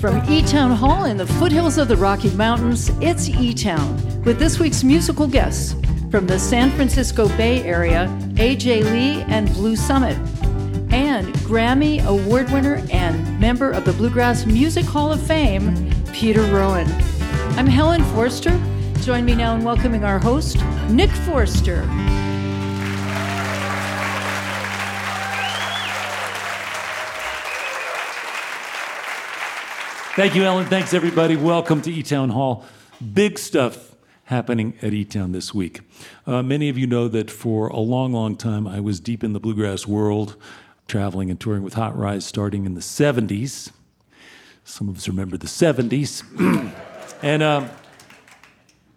From E Town Hall in the foothills of the Rocky Mountains, it's E Town with this week's musical guests from the San Francisco Bay Area, AJ Lee and Blue Summit, and Grammy Award winner and member of the Bluegrass Music Hall of Fame, Peter Rowan. I'm Helen Forster. Join me now in welcoming our host, Nick Forster. Thank you, Helen. Thanks, everybody. Welcome to E Town Hall. Big stuff happening at E Town this week. Uh, many of you know that for a long, long time, I was deep in the bluegrass world, traveling and touring with Hot Rize starting in the 70s. Some of us remember the 70s. and, uh,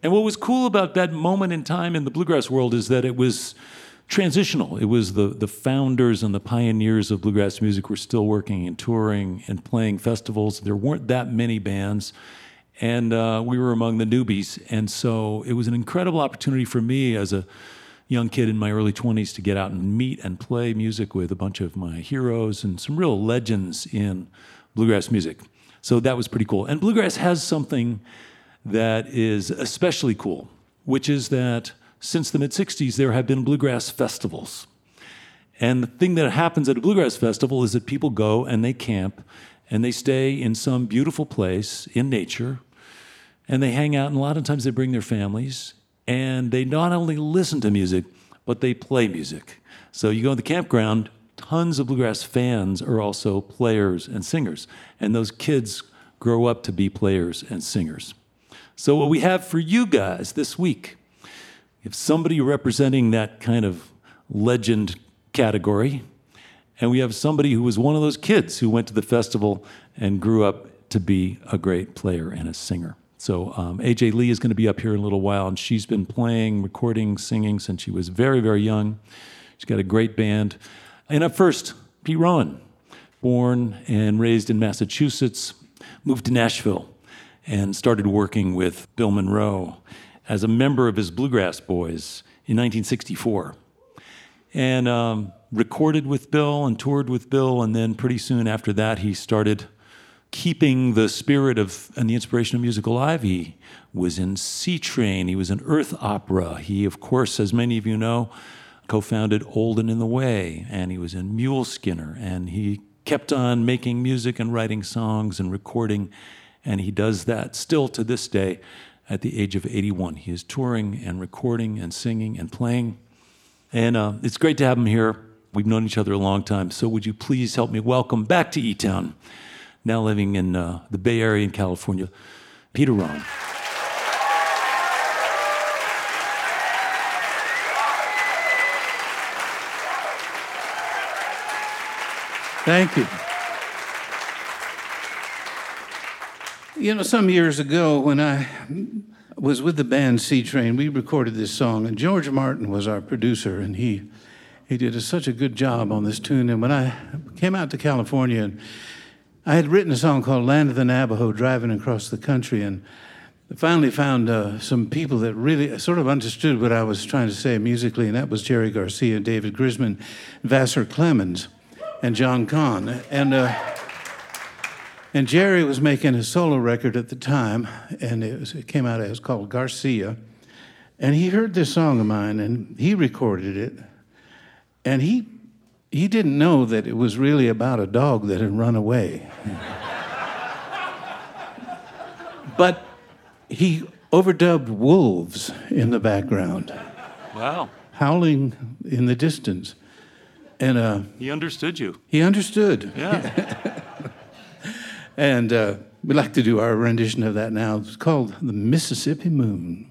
and what was cool about that moment in time in the bluegrass world is that it was transitional. It was the, the founders and the pioneers of bluegrass music were still working and touring and playing festivals. There weren't that many bands, and uh, we were among the newbies. And so it was an incredible opportunity for me as a young kid in my early 20s to get out and meet and play music with a bunch of my heroes and some real legends in bluegrass music. So that was pretty cool. And bluegrass has something that is especially cool, which is that since the mid 60s, there have been bluegrass festivals. And the thing that happens at a bluegrass festival is that people go and they camp and they stay in some beautiful place in nature and they hang out. And a lot of times they bring their families and they not only listen to music, but they play music. So you go to the campground, tons of bluegrass fans are also players and singers. And those kids grow up to be players and singers. So, what we have for you guys this week if somebody representing that kind of legend category, and we have somebody who was one of those kids who went to the festival and grew up to be a great player and a singer. So um, AJ Lee is going to be up here in a little while, and she's been playing, recording, singing since she was very, very young. She's got a great band. And up first, Pete Rowan, born and raised in Massachusetts, moved to Nashville and started working with Bill Monroe as a member of his Bluegrass Boys in 1964. And um, recorded with Bill and toured with Bill, and then pretty soon after that, he started keeping the spirit of and the inspiration of music alive. He was in Seatrain, he was in Earth Opera. He, of course, as many of you know, co founded Old and in the Way, and he was in Muleskinner, and he kept on making music and writing songs and recording, and he does that still to this day at the age of 81. He is touring and recording and singing and playing. And uh, it's great to have him here. We've known each other a long time. So, would you please help me welcome back to E Town, now living in uh, the Bay Area in California, Peter Rowan. Thank you. You know, some years ago when I was with the band Seatrain, we recorded this song, and George Martin was our producer, and he he did a, such a good job on this tune. And when I came out to California, and I had written a song called "Land of the Navajo," driving across the country, and finally found uh, some people that really sort of understood what I was trying to say musically, and that was Jerry Garcia, David Grisman, Vassar Clements, and John Kahn, and. Uh, and Jerry was making a solo record at the time, and it, was, it came out, it was called Garcia. And he heard this song of mine, and he recorded it. And he, he didn't know that it was really about a dog that had run away. but he overdubbed wolves in the background. Wow. Howling in the distance. And uh, he understood you. He understood. Yeah. And uh, we'd like to do our rendition of that now. It's called The Mississippi Moon.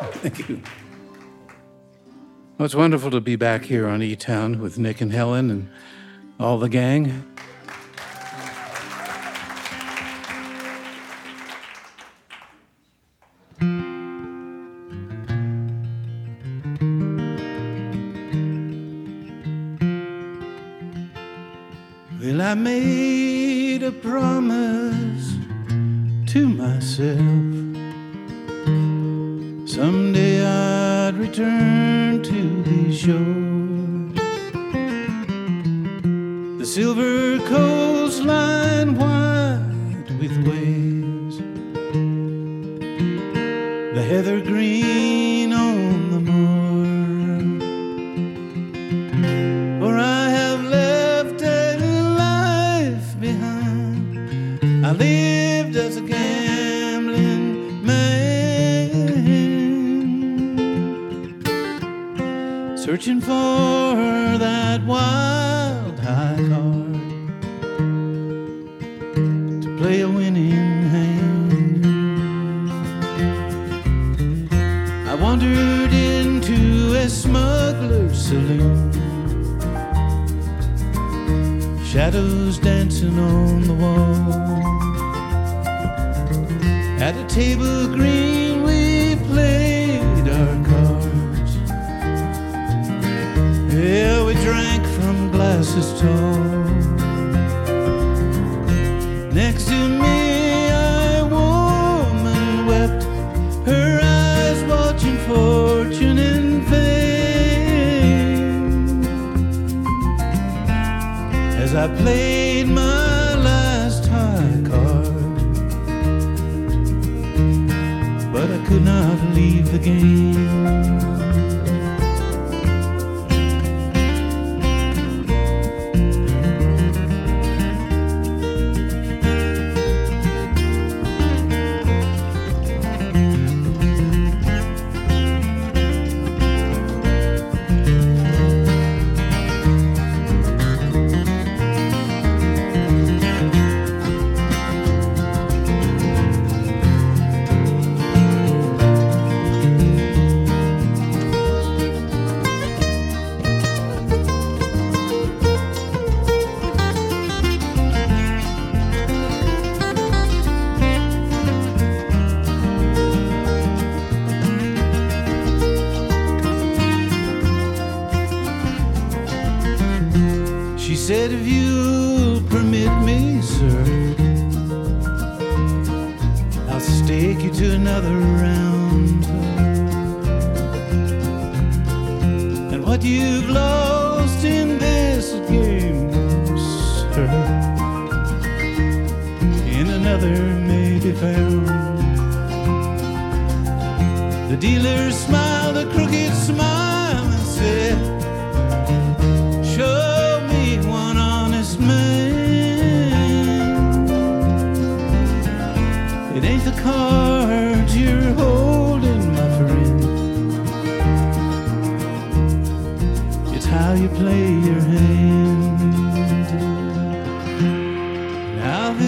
Thank you. Well, it's wonderful to be back here on E Town with Nick and Helen and all the gang. as I played my last high card. But I could not leave the game.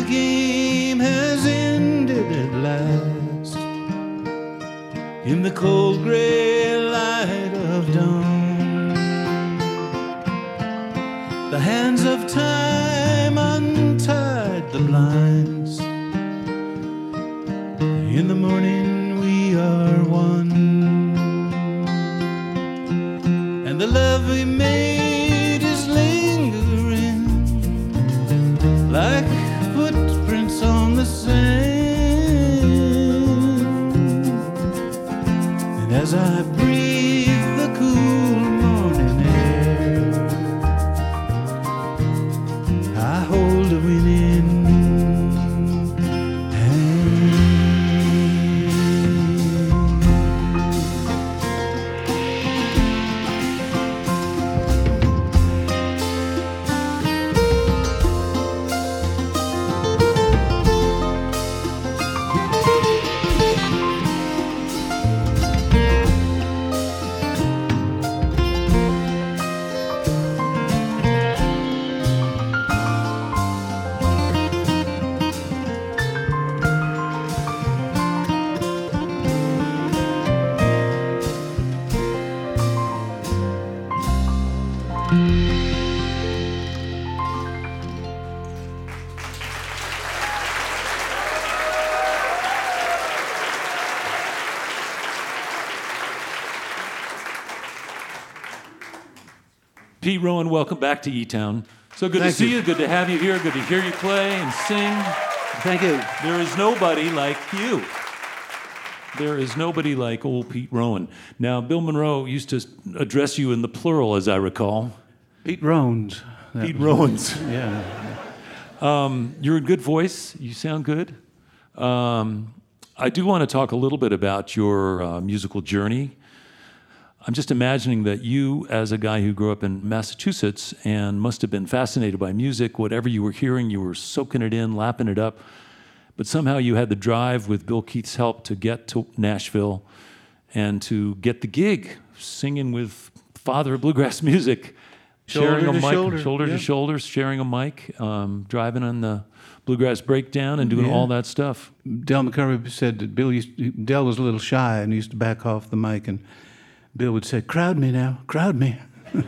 The game has ended at last in the cold gray light of dawn. The hands of time untied the blinds. In the morning back to E Town. So good Thank to see you. you. Good to have you here. Good to hear you play and sing. Thank you. There is nobody like you. There is nobody like old Pete Rowan. Now, Bill Monroe used to address you in the plural, as I recall. Pete Rowan's. Pete Rowans. Yeah. You're in good voice. You sound good. Um, I do want to talk a little bit about your uh, musical journey. I'm just imagining that you, as a guy who grew up in Massachusetts and must have been fascinated by music, whatever you were hearing, you were soaking it in, lapping it up. But somehow you had the drive with Bill Keith's help to get to Nashville and to get the gig singing with father of bluegrass music, sharing Shoulder a to mic, shoulder, shoulder yeah. to shoulder, sharing a mic, um, driving on the bluegrass breakdown and doing Yeah. all that stuff. Del McCoury said that Bill used Del was a little shy and used to back off the mic, and Bill would say, "Crowd me now, crowd me."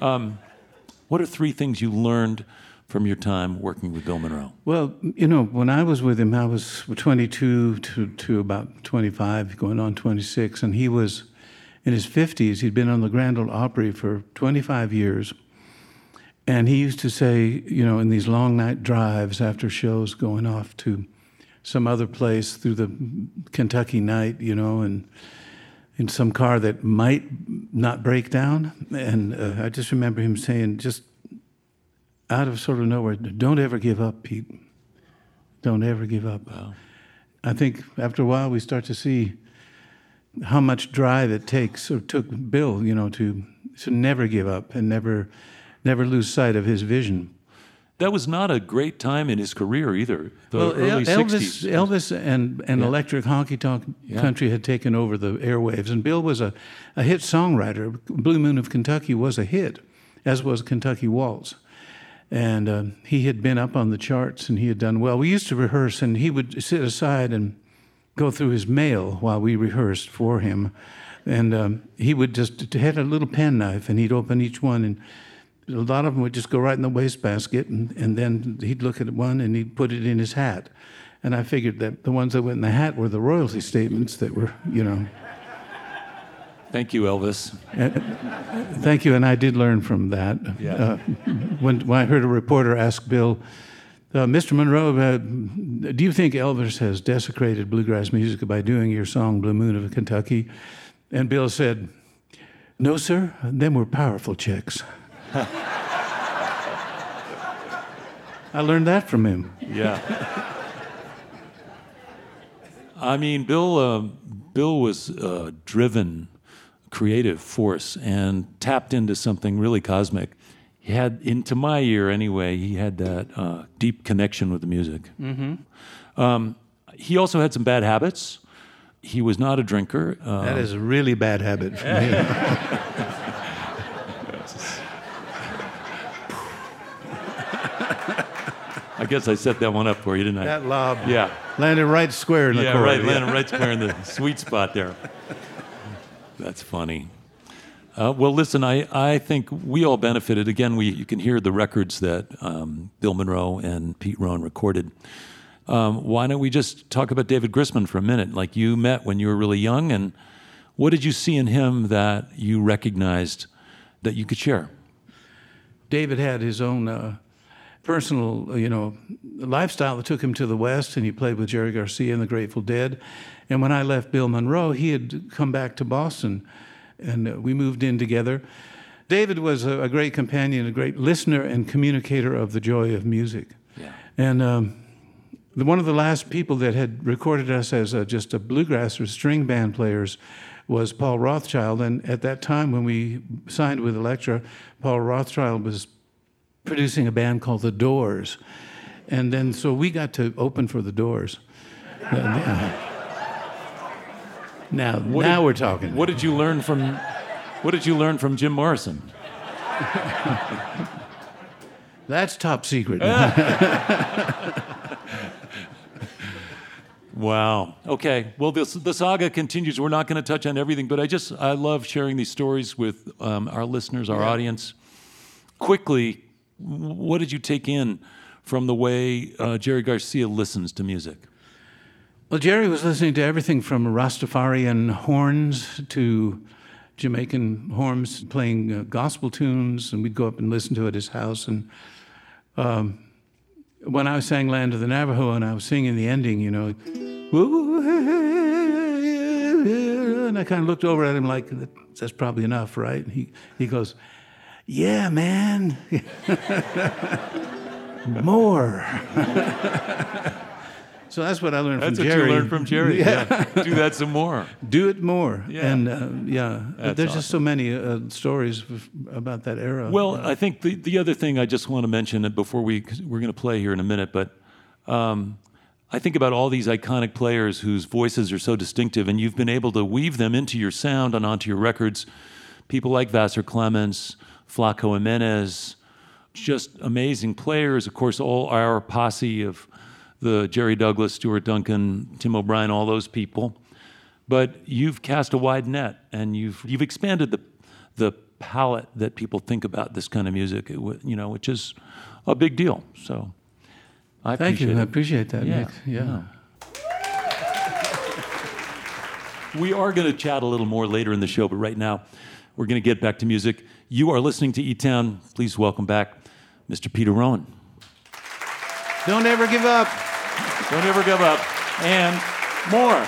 Um, what are three things you learned from your time working with Bill Monroe? Well, you know, when I was with him, I was 22 to, to about 25, going on 26, and he was in his 50s. He'd been on the Grand Ole Opry for 25 years. And he used to say, you know, in these long night drives after shows, going off to some other place through the Kentucky night, you know, and in some car that might not break down. And uh, I just remember him saying, just out of sort of nowhere, don't ever give up, Pete. Don't ever give up. I think after a while we start to see how much drive it takes or took Bill, you know, to to never give up and never never lose sight of his vision. That was not a great time in his career either. The well, early El- 60s. Elvis, Elvis and, and Electric Honky Tonk Country had taken over the airwaves, and Bill was a, a hit songwriter. Blue Moon of Kentucky was a hit, as was Kentucky Waltz. And uh, he had been up on the charts and he had done well. We used to rehearse, and he would sit aside and go through his mail while we rehearsed for him. And um, he would just had a little penknife, and he'd open each one, and a lot of them would just go right in the wastebasket, and, and then he'd look at one and he'd put it in his hat. And I figured that the ones that went in the hat were the royalty statements that were, you know. Thank you, Elvis. Thank you, and I did learn from that. Yeah. Uh, when, when I heard a reporter ask Bill, uh, Mr. Monroe, uh, do you think Elvis has desecrated bluegrass music by doing your song Blue Moon of Kentucky? And Bill said, No, sir, them were powerful checks. I learned that from him. Yeah. I mean, Bill. Uh, Bill was a driven, creative force and tapped into something really cosmic. He had, into my ear anyway, he had that uh, deep connection with the music. Mm-hmm. Um, he also had some bad habits. He was not a drinker. Uh, That is a really bad habit for me. guess I set that one up for you, didn't I? that lob yeah. landed right square in the Yeah, court. right. Landed right square in the sweet spot there. That's funny. Uh, well, listen, I, I think we all benefited. Again, we you can hear the records that um, Bill Monroe and Pete Rowan recorded. Um, why don't we just talk about David Grisman for a minute? Like you met when you were really young, and what did you see in him that you recognized that you could share? David had his own uh, personal, uh, you know, lifestyle that took him to the West, and he played with Jerry Garcia and the Grateful Dead. And when I left Bill Monroe, he had come back to Boston, and uh, we moved in together. David was a, a great companion, a great listener and communicator of the joy of music. Yeah. And um, the, one of the last people that had recorded us as a, just a bluegrass or string band players was Paul Rothchild. And at that time, when we signed with Elektra, Paul Rothchild was producing a band called The Doors. And then, so we got to open for The Doors. now, What now did- we're talking. What did you learn from What did you learn from Jim Morrison? That's top secret. Wow. Okay. Well, this, the saga continues. We're not going to touch on everything, but I just I love sharing these stories with um, our listeners, our audience. Quickly, what did you take in from the way uh, Jerry Garcia listens to music? Well, Jerry was listening to everything from Rastafarian horns to Jamaican horns playing uh, gospel tunes, and we'd go up and listen to it at his house. And um, when I sang Land of the Navajo and I was singing the ending, you know, and I kind of looked over at him like, that's probably enough, right? And he, he goes, yeah, man. More. so that's what I learned That's from Jerry. That's what you learned from Jerry. Yeah. Do that some more. Do it more. Yeah. And uh, yeah, That's there's just so many uh, stories about that era. Well, I think the, the other thing I just want to mention it before we 'cause we're going to play here in a minute, but um, I think about all these iconic players whose voices are so distinctive, and you've been able to weave them into your sound and onto your records. People like Vassar Clements, Flaco Jimenez, just amazing players. Of course, all our posse of the Jerry Douglas, Stuart Duncan, Tim O'Brien, all those people. But you've cast a wide net, and you've you've expanded the the palette that people think about this kind of music. It, you know, which is a big deal. So, I Thank appreciate you. I appreciate that, Yeah, Nick. Yeah. We are going to chat a little more later in the show, but right now we're going to get back to music. You are listening to E Town. Please welcome back Mr. Peter Rowan. Don't ever give up. Don't ever give up. And more.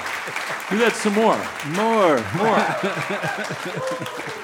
Do that some more. More. More.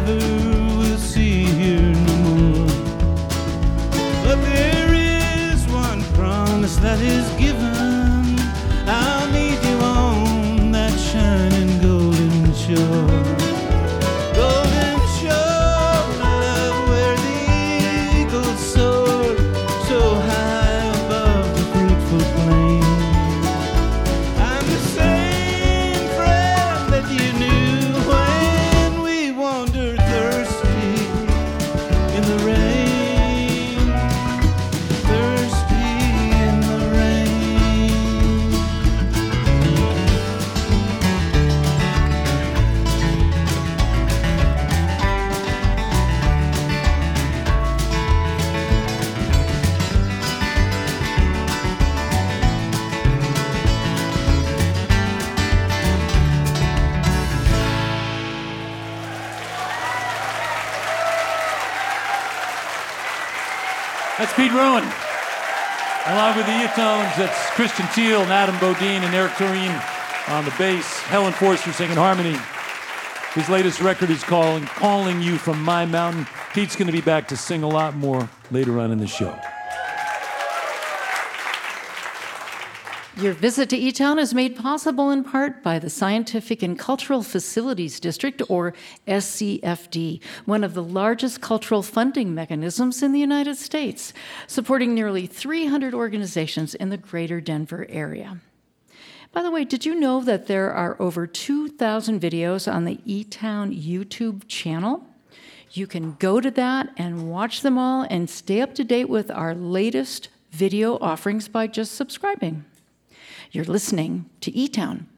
never Christian Teele and Adam Bodine and Eric Thorin on the bass, Helen Forster singing harmony. His latest record is called Calling You From My Mountain. Pete's going to be back to sing a lot more later on in the show. Your visit to E Town is made possible in part by the Scientific and Cultural Facilities District, or SCFD, one of the largest cultural funding mechanisms in the United States, supporting nearly 300 organizations in the greater Denver area. By the way, did you know that there are over 2,000 videos on the E Town YouTube channel? You can go to that and watch them all and stay up to date with our latest video offerings by just subscribing. You're listening to E Town.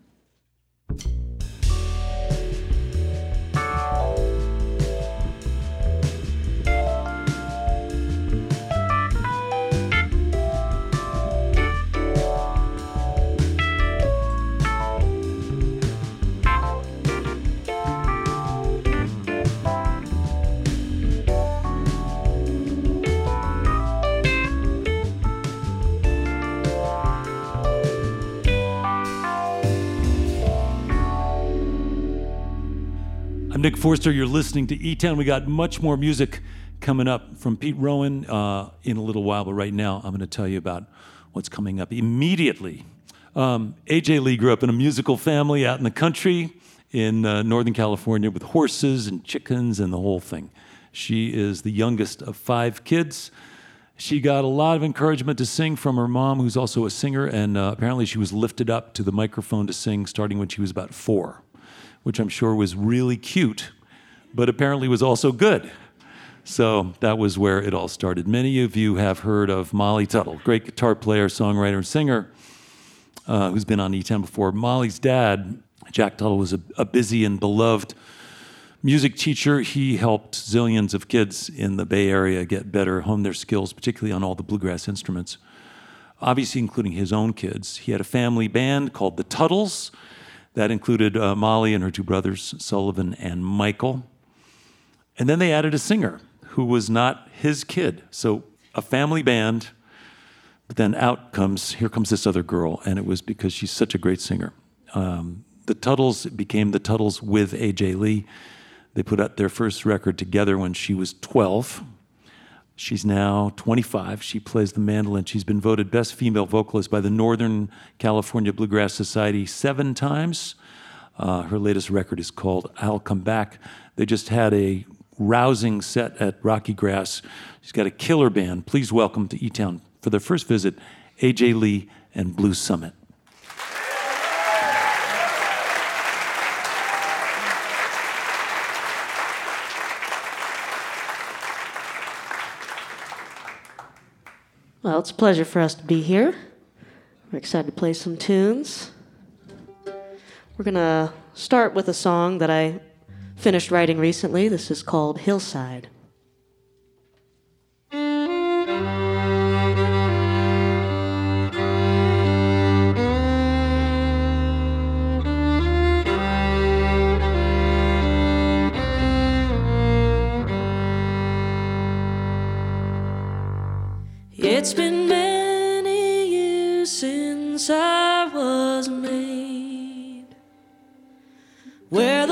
I'm Nick Forster. You're listening to E Town. We got much more music coming up from Pete Rowan uh, in a little while, but right now I'm going to tell you about what's coming up immediately. Um, AJ Lee grew up in a musical family out in the country in uh, Northern California with horses and chickens and the whole thing. She is the youngest of five kids. She got a lot of encouragement to sing from her mom, who's also a singer, and uh, apparently she was lifted up to the microphone to sing starting when she was about four, which I'm sure was really cute, but apparently was also good. So that was where it all started. Many of you have heard of Molly Tuttle, great guitar player, songwriter, and singer, uh, who's been on eTown before. Molly's dad, Jack Tuttle, was a, a busy and beloved music teacher. He helped zillions of kids in the Bay Area get better, hone their skills, particularly on all the bluegrass instruments, obviously, including his own kids. He had a family band called the Tuttles that included uh, Molly and her two brothers, Sullivan and Michael. And then they added a singer who was not his kid. So a family band, but then out comes, here comes this other girl, and it was because she's such a great singer. Um, the Tuttles became the Tuttles with AJ Lee. They put out their first record together when she was 12. She's now 25. She plays the mandolin. She's been voted best female vocalist by the Northern California Bluegrass Society seven times. Uh, her latest record is called I'll Come Back. They just had a rousing set at RockyGrass. She's got a killer band. Please welcome to E Town for their first visit, AJ Lee and Blue Summit. Well, it's a pleasure for us to be here. We're excited to play some tunes. We're going to start with a song that I finished writing recently. This is called Hillside. It's been many years since I was made, where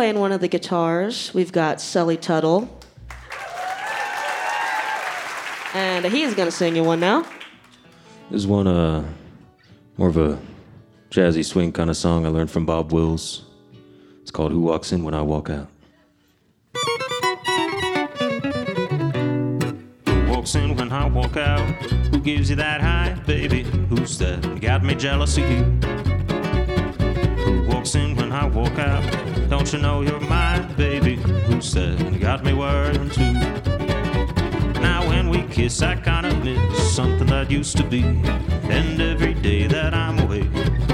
playing one of the guitars, we've got Sully Tuttle. And he's going to sing you one now. This is one uh more of a jazzy swing kind of song I learned from Bob Wills. It's called Who Walks In When I Walk Out. Who walks in when I walk out? Who gives you that high, baby? Who's that? Got me jealous of you. Who in when I walk out? Don't you know you're mine, baby? Who's that? Got me worrying too. Now when we kiss, I kinda miss something that used to be. And every day that I'm away,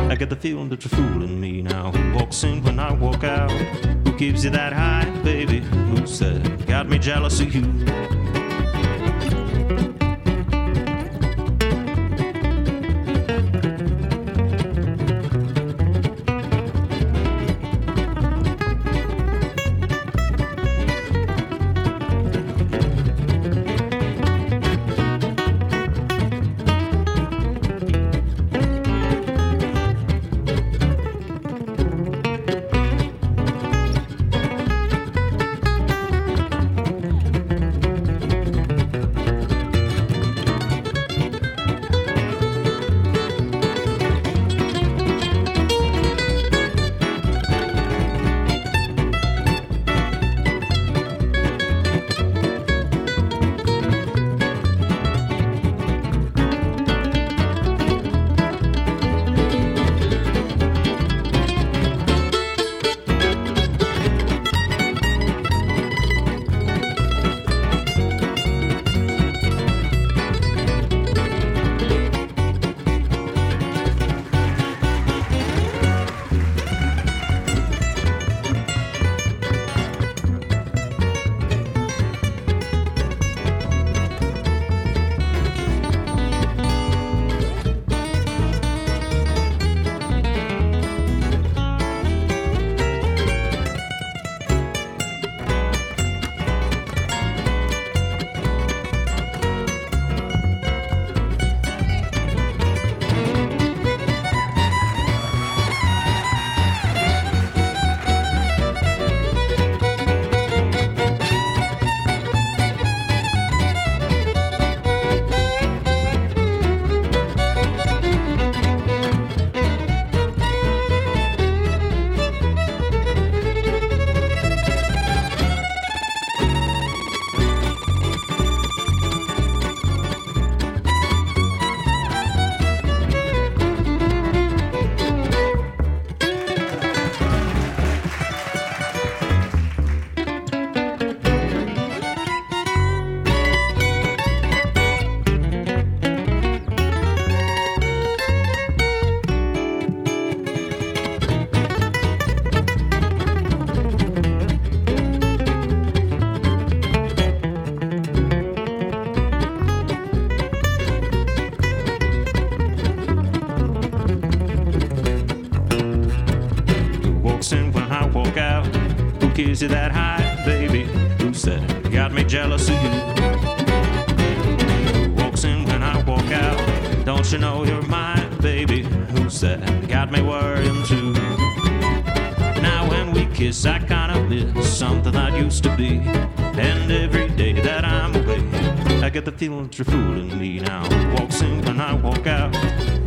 I get the feeling that you're fooling me now. Who walks in when I walk out? Who gives you that high, baby? Who's that? Got me jealous of you. You that high, baby? Who said it? Got me jealous of you. Who walks in when I walk out? Don't you know you're mine, baby? Who said it? Got me worrying too. Now when we kiss, I kinda miss something that used to be. And every day that I'm away, I get the feeling you're fooling me now. Walks in when I walk out?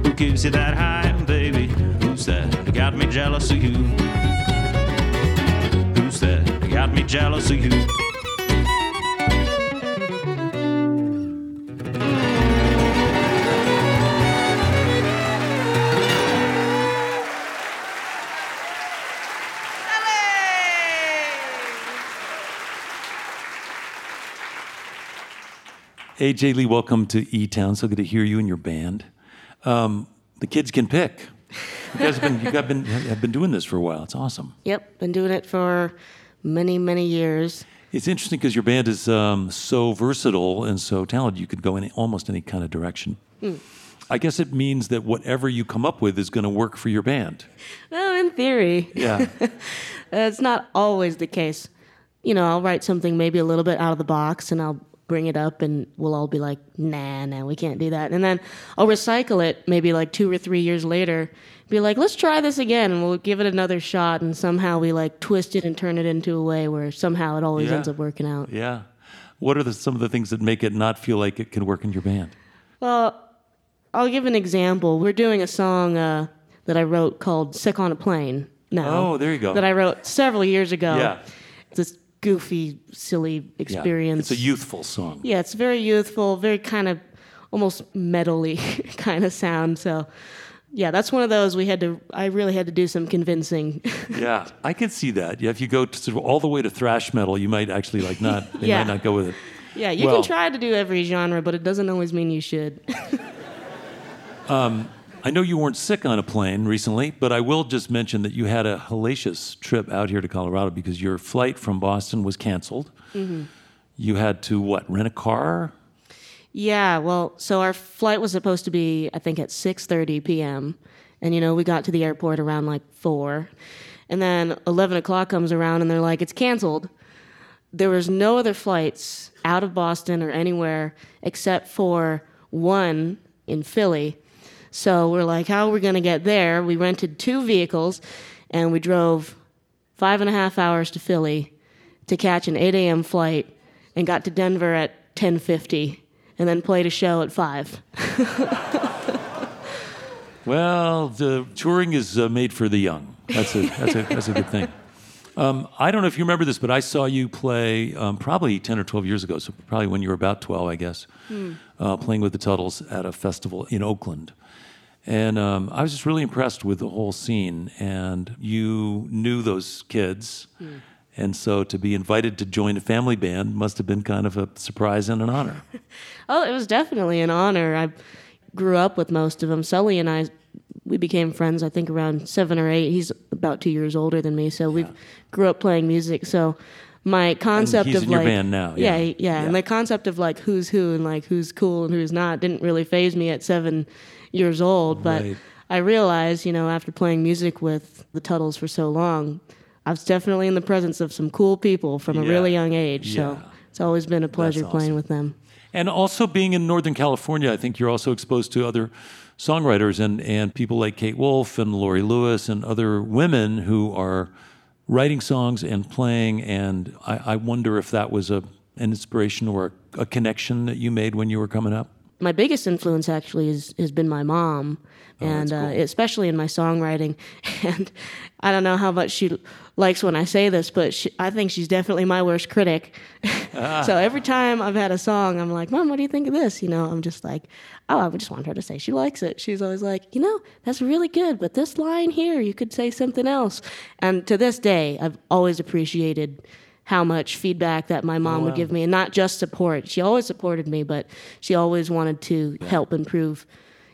Who gives you that high, baby? Who's that? Got me jealous of you. Jealous of you. Hey AJ Lee, welcome to E Town. So good to hear you and your band. Um, the kids can pick. You guys have been, you guys have been, have been doing this for a while. It's awesome. Yep, been doing it for many, many years. It's interesting because your band is um, so versatile and so talented. You could go in almost any kind of direction. I guess it means that whatever you come up with is going to work for your band. Well, in theory, Yeah. it's not always the case. You know, I'll write something maybe a little bit out of the box and I'll bring it up and we'll all be like, nah, nah, we can't do that. And then I'll recycle it maybe like two or three years later, be like, let's try this again and we'll give it another shot. And somehow we like twist it and turn it into a way where somehow it always Yeah. ends up working out. yeah. What are the, some of the things that make it not feel like it can work in your band? Well, I'll give an example. We're doing a song uh, that I wrote called "Sick on a Plane." Now, Oh, there you go. That I wrote several years ago. Yeah. This goofy, silly Yeah. experience. It's a youthful song. Yeah, it's very youthful, very kind of almost metally kind of sound. So, yeah, that's one of those we had to. I really had to do some convincing. Yeah, I can see that. Yeah, if you go to sort of all the way to thrash metal, you might actually like not. They Yeah. might not go with it. yeah, you Well- can try to do every genre, but it doesn't always mean you should. Um, I know you weren't sick on a plane recently, but I will just mention that you had a hellacious trip out here to Colorado because your flight from Boston was canceled. Mm-hmm. You had to what? Rent a car? Yeah, well, so our flight was supposed to be, I think, at 6:30 p.m. And you know, we got to the airport around like four, and then 11 o'clock comes around, and they're like, "It's canceled." There was no other flights out of Boston or anywhere except for one in Philly. So we're like, "How are we gonna get there?" We rented two vehicles, and we drove five and a half hours to Philly to catch an 8 a.m. flight, and got to Denver at 10:50 and then played a show at five. Well, the touring is uh, made for the young. That's a that's a that's a good thing. Um, I don't know if you remember this, but I saw you play um, probably ten or twelve years ago. So probably when you were about twelve, I guess, uh, playing with the Tuttles at a festival in Oakland. And um, I was just really impressed with the whole scene. And you knew those kids. And so to be invited to join a family band must have been kind of a surprise and an honor. Oh, it was definitely an honor. I grew up with most of them. Sully and I, we became friends. I think around seven or eight. He's about two years older than me, so we grew up playing music. So my concept he's of in your like band now, yeah, yeah. yeah, Yeah. and the concept of like who's who and like who's cool and who's not didn't really phase me at seven years old. But Right. I realized, you know, after playing music with the Tuttles for so long, I was definitely in the presence of some cool people from a really young age. So it's always been a pleasure awesome. playing with them. And also being in Northern California, I think you're also exposed to other songwriters and, and people like Kate Wolf and Laurie Lewis and other women who are writing songs and playing. And I, I wonder if that was a, an inspiration or a, a connection that you made when you were coming up. My biggest influence actually is, has been my mom, and uh, especially in my songwriting. And I don't know how much she likes when I say this, but she, I think she's definitely my worst critic. so every time I've had a song, I'm like, "Mom, what do you think of this?" You know, I'm just like, "Oh, I just want her to say she likes it." She's always like, "You know, that's really good, but this line here, you could say something else." And to this day, I've always appreciated how much feedback that my mom would give me and not just support she always supported me but she always wanted to help improve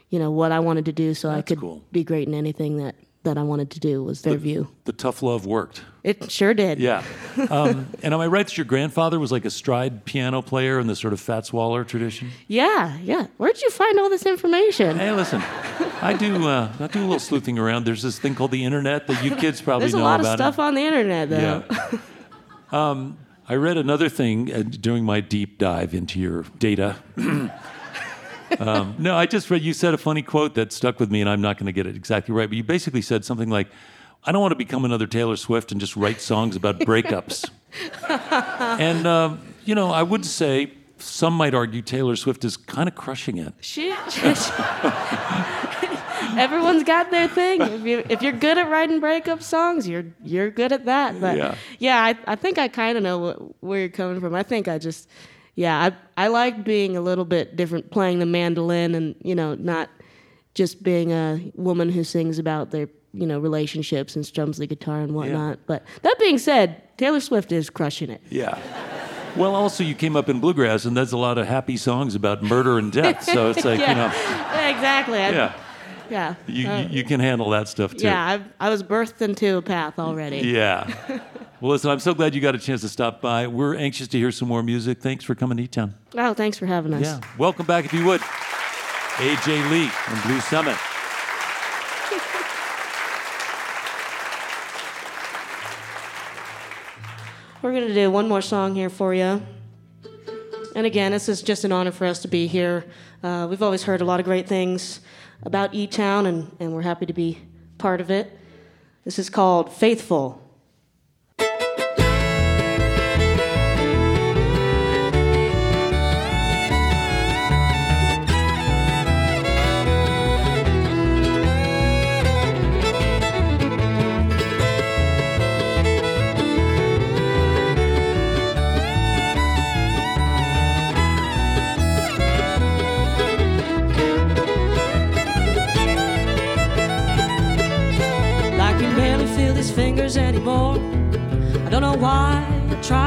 you know what i wanted to do so i could cool. be great in anything that that i wanted to do was their view The tough love worked. it sure did Yeah. Um, and am I right that your grandfather was like a stride piano player in the sort of Fats Waller tradition? yeah yeah where'd you find all this information Hey, listen, I do uh, I do a little sleuthing around. There's this thing called the internet that you kids probably there's a know lot of about. stuff on the internet though Yeah. um, I read another thing uh, during my deep dive into your data. um, no, I just read you said a funny quote that stuck with me, and I'm not going to get it exactly right, but you basically said something like, "I don't want to become another Taylor Swift and just write songs about breakups." and um, you know, I would say some might argue Taylor Swift is kind of crushing it. She, everyone's got their thing. If you if you're good at writing breakup songs, you're you're good at that. But Yeah. yeah, I, I think I kind of know what, where you're coming from. I think I just yeah, I I like being a little bit different, playing the mandolin, and you know, not just being a woman who sings about their you know relationships and strums the guitar and whatnot. But that being said, Taylor Swift is crushing it. Yeah. Well, also you came up in bluegrass, and there's a lot of happy songs about murder and death. So it's like yeah. you know, exactly. Yeah, yeah. you Uh, you can handle that stuff too. yeah, I, I was birthed into a path already. Yeah. Well, listen, I'm so glad you got a chance to stop by. We're anxious to hear some more music. Thanks for coming to eTown. Oh, thanks for having us. Yeah. Welcome back, if you would. AJ Lee from Blue Summit. We're going to do one more song here for you. And again, this is just an honor for us to be here. Uh, we've always heard a lot of great things about E Town, and, and we're happy to be part of it. This is called Faithful.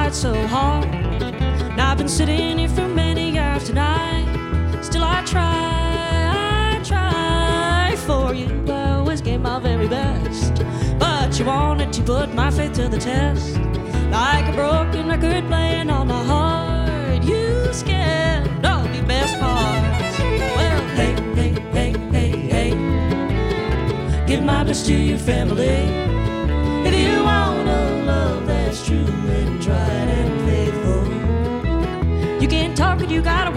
Tried so hard. Now I've been sitting here for many years tonight. Still I try, I try for you. I always gave my very best. But you wanted to put my faith to the test. Like a broken record playing on my heart. You scared all the best parts. Well, hey, hey, hey, hey, hey. Give my best to your family. You gotta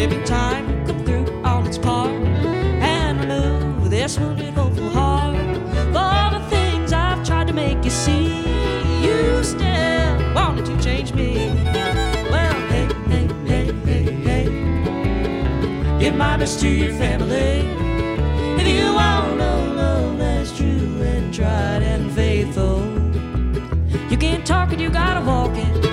Maybe time will come through on its part and remove this wounded, hopeful heart. For the things I've tried to make you see, you still wanted to change me. Well, hey, hey, hey, hey, hey. Give my best to your family. If you want a love that's true and tried and faithful, you can't talk it, you gotta walk it.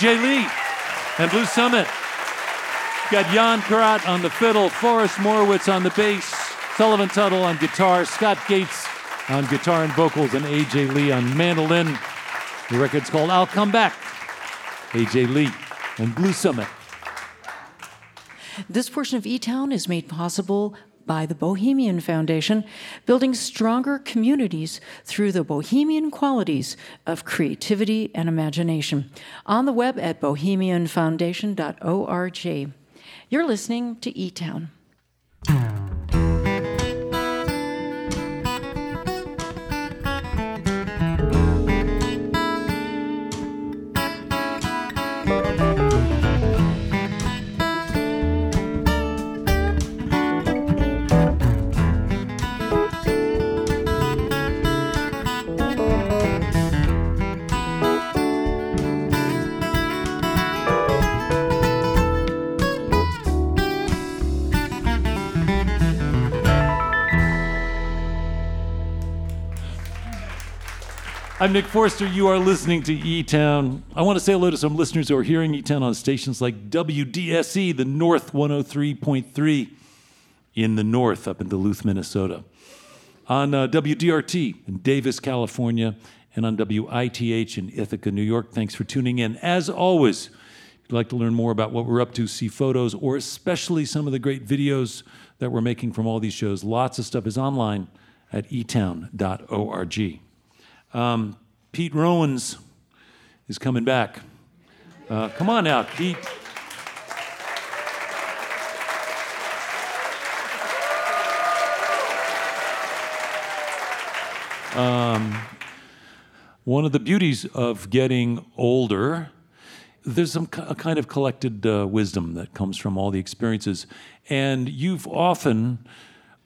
AJ Lee and Blue Summit. Got Jan Purat on the fiddle, Forrest Morowitz on the bass, Sullivan Tuttle on guitar, Scott Gates on guitar and vocals, and AJ Lee on mandolin. The record's called I'll Come Back. AJ Lee and Blue Summit. This portion of E Town is made possible by the Bohemian Foundation, building stronger communities through the bohemian qualities of creativity and imagination. On the web at bohemianfoundation.org. You're listening to E Town. I'm Nick Forster. You are listening to E Town. I want to say hello to some listeners who are hearing E Town on stations like WDSE, the North 103.3 in the north up in Duluth, Minnesota, on uh, KDRT in Davis, California, and on WITH in Ithaca, New York. Thanks for tuning in. As always, if you'd like to learn more about what we're up to, see photos, or especially some of the great videos that we're making from all these shows, lots of stuff is online at etown.org. Um, Pete Rowan's is coming back. Uh, come on out, Pete. Um, one of the beauties of getting older, there's some a kind of collected uh, wisdom that comes from all the experiences. And you've often,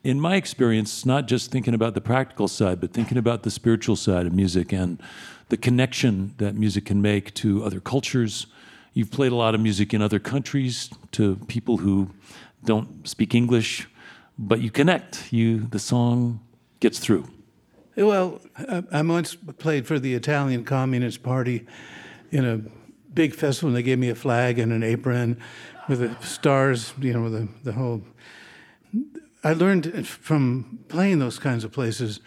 in my experience, not just thinking about the practical side, but thinking about the spiritual side of music and the connection that music can make to other cultures. You've played a lot of music in other countries to people who don't speak English, but you connect. You, the song gets through. Well, I, once played for the Italian Communist Party in a big festival and they gave me a flag and an apron with the stars, you know, the, the whole. I learned from playing those kinds of places.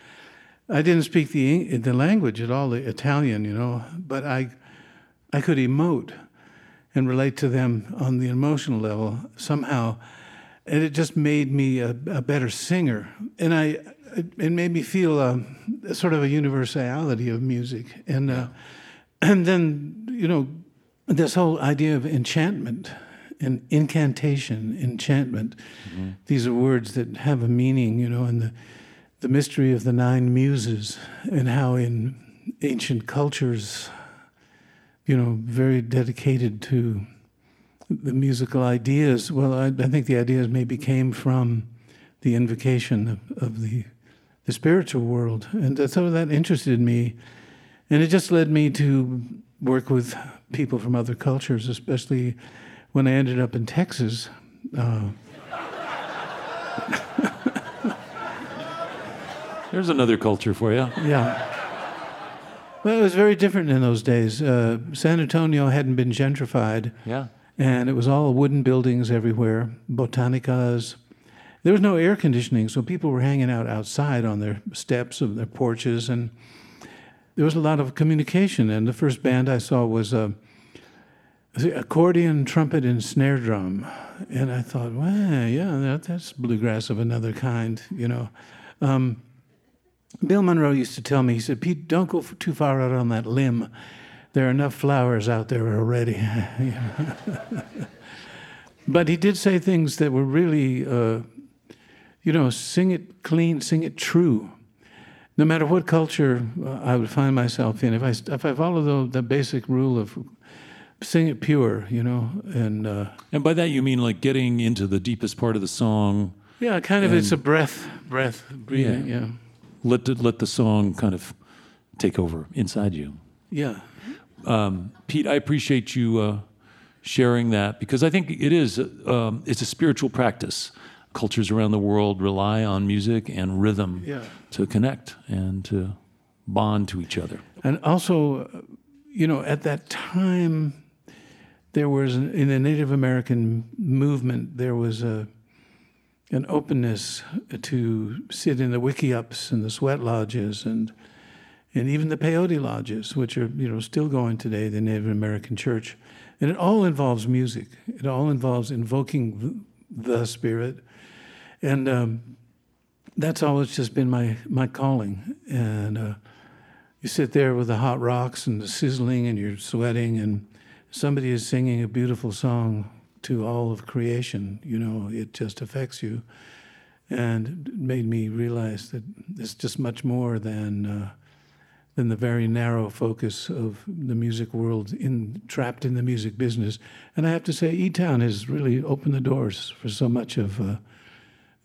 I didn't speak the the language at all, the Italian, you know, but I I could emote and relate to them on the emotional level somehow, and it just made me a, a better singer. And I it made me feel a, a sort of a universality of music, and uh, and then you know this whole idea of enchantment and incantation, enchantment. Mm-hmm. These are words that have a meaning, you know, and the the mystery of the nine muses and how in ancient cultures, you know, very dedicated to the musical ideas. Well, I, I think the ideas maybe came from the invocation of, of the the spiritual world, and so that interested me, and it just led me to work with people from other cultures, especially when I ended up in Texas. Uh, There's another culture for you. Yeah. Well, it was very different in those days. Uh, San Antonio hadn't been gentrified. Yeah. And it was all wooden buildings everywhere, botanicas. There was no air conditioning, so people were hanging out outside on their steps of their porches, and there was a lot of communication. And the first band I saw was a accordion, trumpet, and snare drum. And I thought, well, yeah, that, that's bluegrass of another kind, you know. Um, Bill Monroe used to tell me, he said, Pete, don't go too far out on that limb. There are enough flowers out there already. but he did say things that were really, uh, you know, sing it clean, sing it true. No matter what culture uh, I would find myself in, if I, if I follow the, the basic rule of sing it pure, you know, and uh, and by that you mean like getting into the deepest part of the song. Yeah, kind of. It's a breath, breath, breathing. Yeah. yeah let the, let the song kind of take over inside you. Yeah. Um, Pete, I appreciate you uh, sharing that because I think it is um, it's a spiritual practice. Cultures around the world rely on music and rhythm yeah. to connect and to bond to each other. And also, you know, at that time, there was in the Native American movement there was a an openness to sit in the wickiups and the sweat lodges and and even the peyote lodges, which are you know still going today, the Native American church, and it all involves music. It all involves invoking the spirit, and um, that's always just been my my calling. And uh, you sit there with the hot rocks and the sizzling, and you're sweating, and somebody is singing a beautiful song to all of creation. You know, it just affects you, and made me realize that it's just much more than uh, than the very narrow focus of the music world in trapped in the music business. And I have to say, E Town has really opened the doors for so much of uh,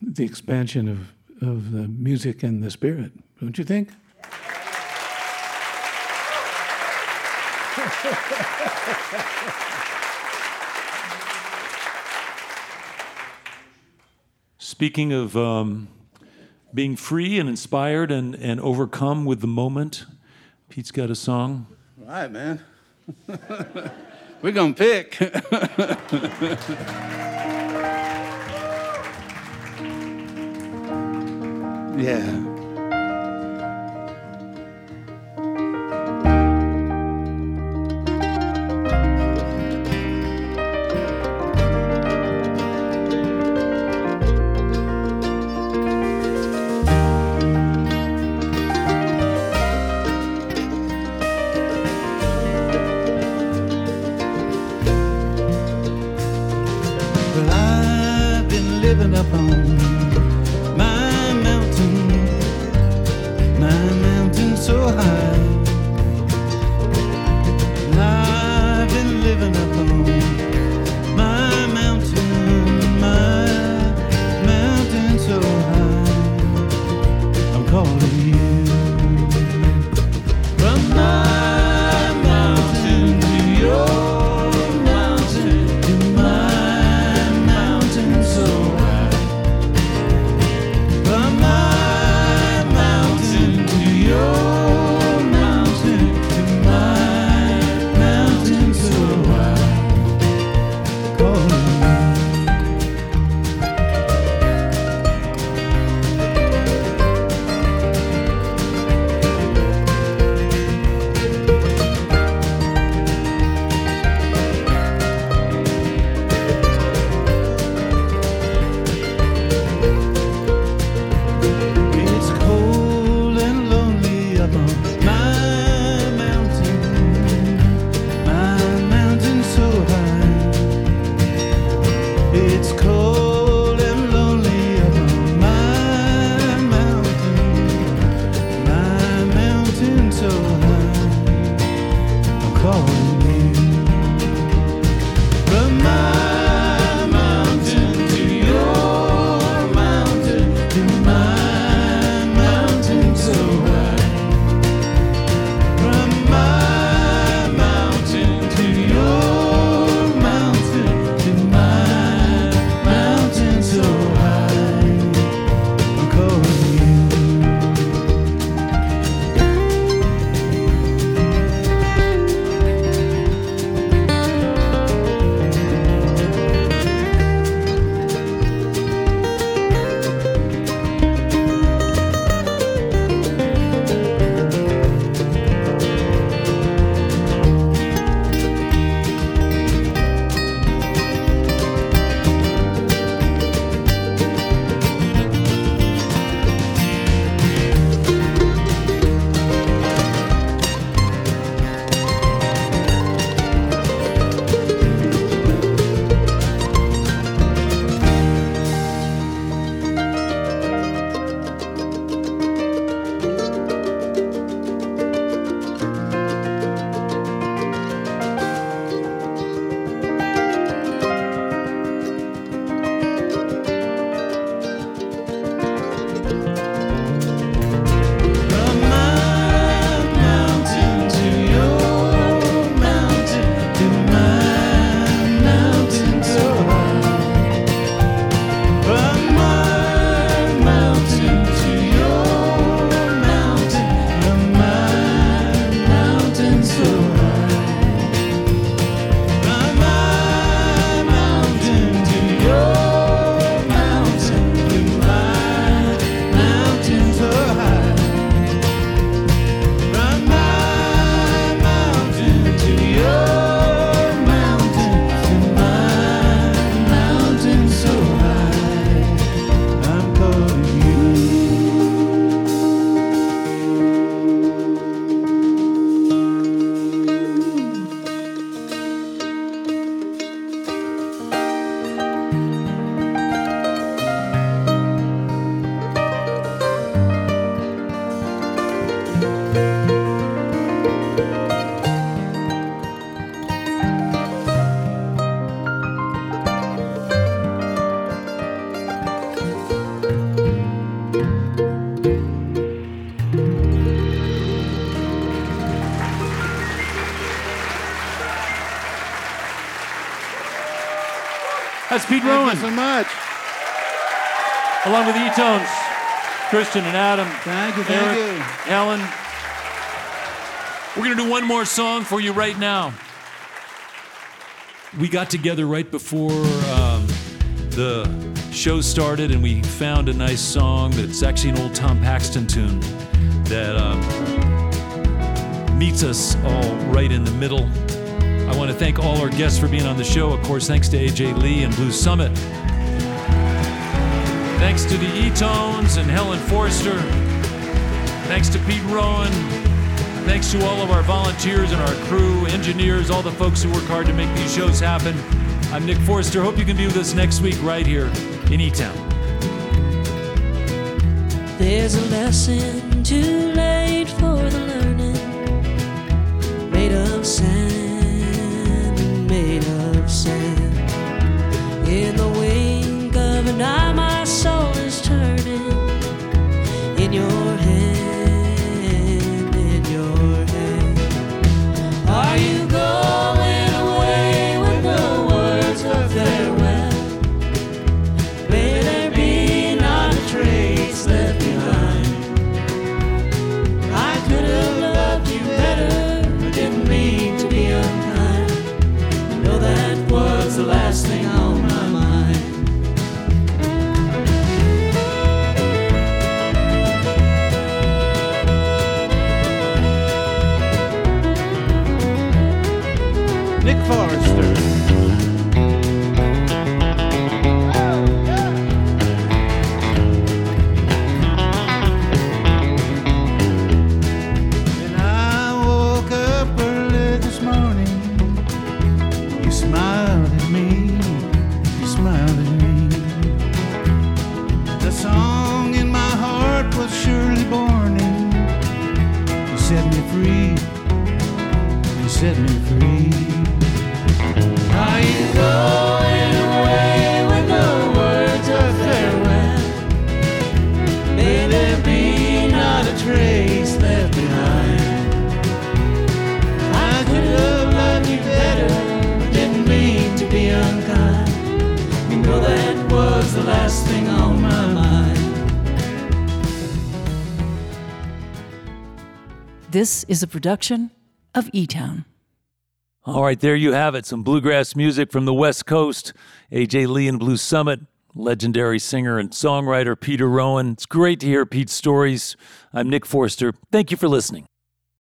the expansion of of the music and the spirit. Don't you think? Speaking of um, being free and inspired and, and overcome with the moment, Pete's got a song. All right, man. We're going to pick. yeah. So much. along with E-Tones, Christian and Adam. Thank you, thank Eric, you. Helen. We're going to do one more song for you right now. We got together right before um, the show started, and we found a nice song that's actually an old Tom Paxton tune that um, meets us all right in the middle. I want to thank all our guests for being on the show. Of course, thanks to AJ Lee and Blue Summit. Thanks to the E-Tones and Helen Forster. Thanks to Pete Rowan. Thanks to all of our volunteers and our crew, engineers, all the folks who work hard to make these shows happen. I'm Nick Forster. Hope you can be with us next week right here in eTown. There's a lesson too late for the learning. Made of sand, In the wink of an eye, my soul This is a production of E Town. All right, there you have it. Some bluegrass music from the West Coast. AJ Lee and Blue Summit, legendary singer and songwriter Peter Rowan. It's great to hear Pete's stories. I'm Nick Forster. Thank you for listening.